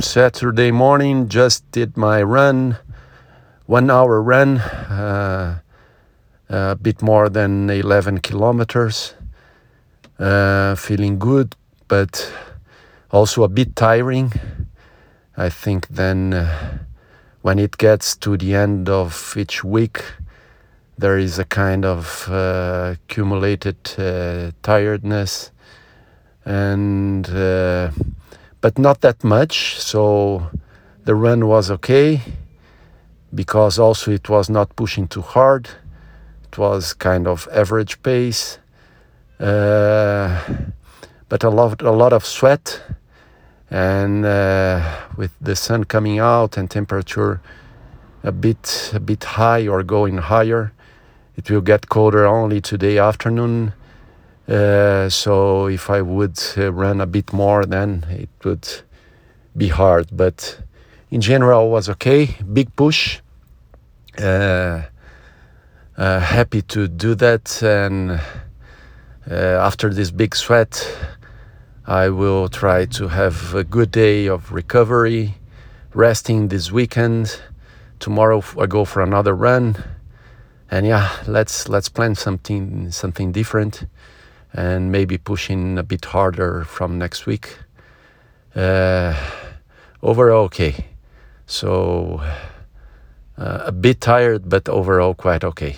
Saturday morning, just did my run, one hour run, uh, a bit more than 11 kilometers. Uh, feeling good, but also a bit tiring. I think then uh, when it gets to the end of each week, there is a kind of uh, accumulated uh, tiredness and uh, but not that much so the run was okay because also it was not pushing too hard it was kind of average pace uh, but a lot a lot of sweat and uh, with the sun coming out and temperature a bit a bit high or going higher it will get colder only today afternoon. Uh, so if I would uh, run a bit more, then it would be hard. But in general, was okay. Big push. Uh, uh happy to do that, and uh, after this big sweat, I will try to have a good day of recovery, resting this weekend. Tomorrow I go for another run and yeah, let's let's plan something something different, and maybe pushing a bit harder from next week. Uh, overall, okay. So uh, a bit tired, but overall quite okay.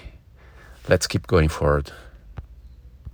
Let's keep going forward.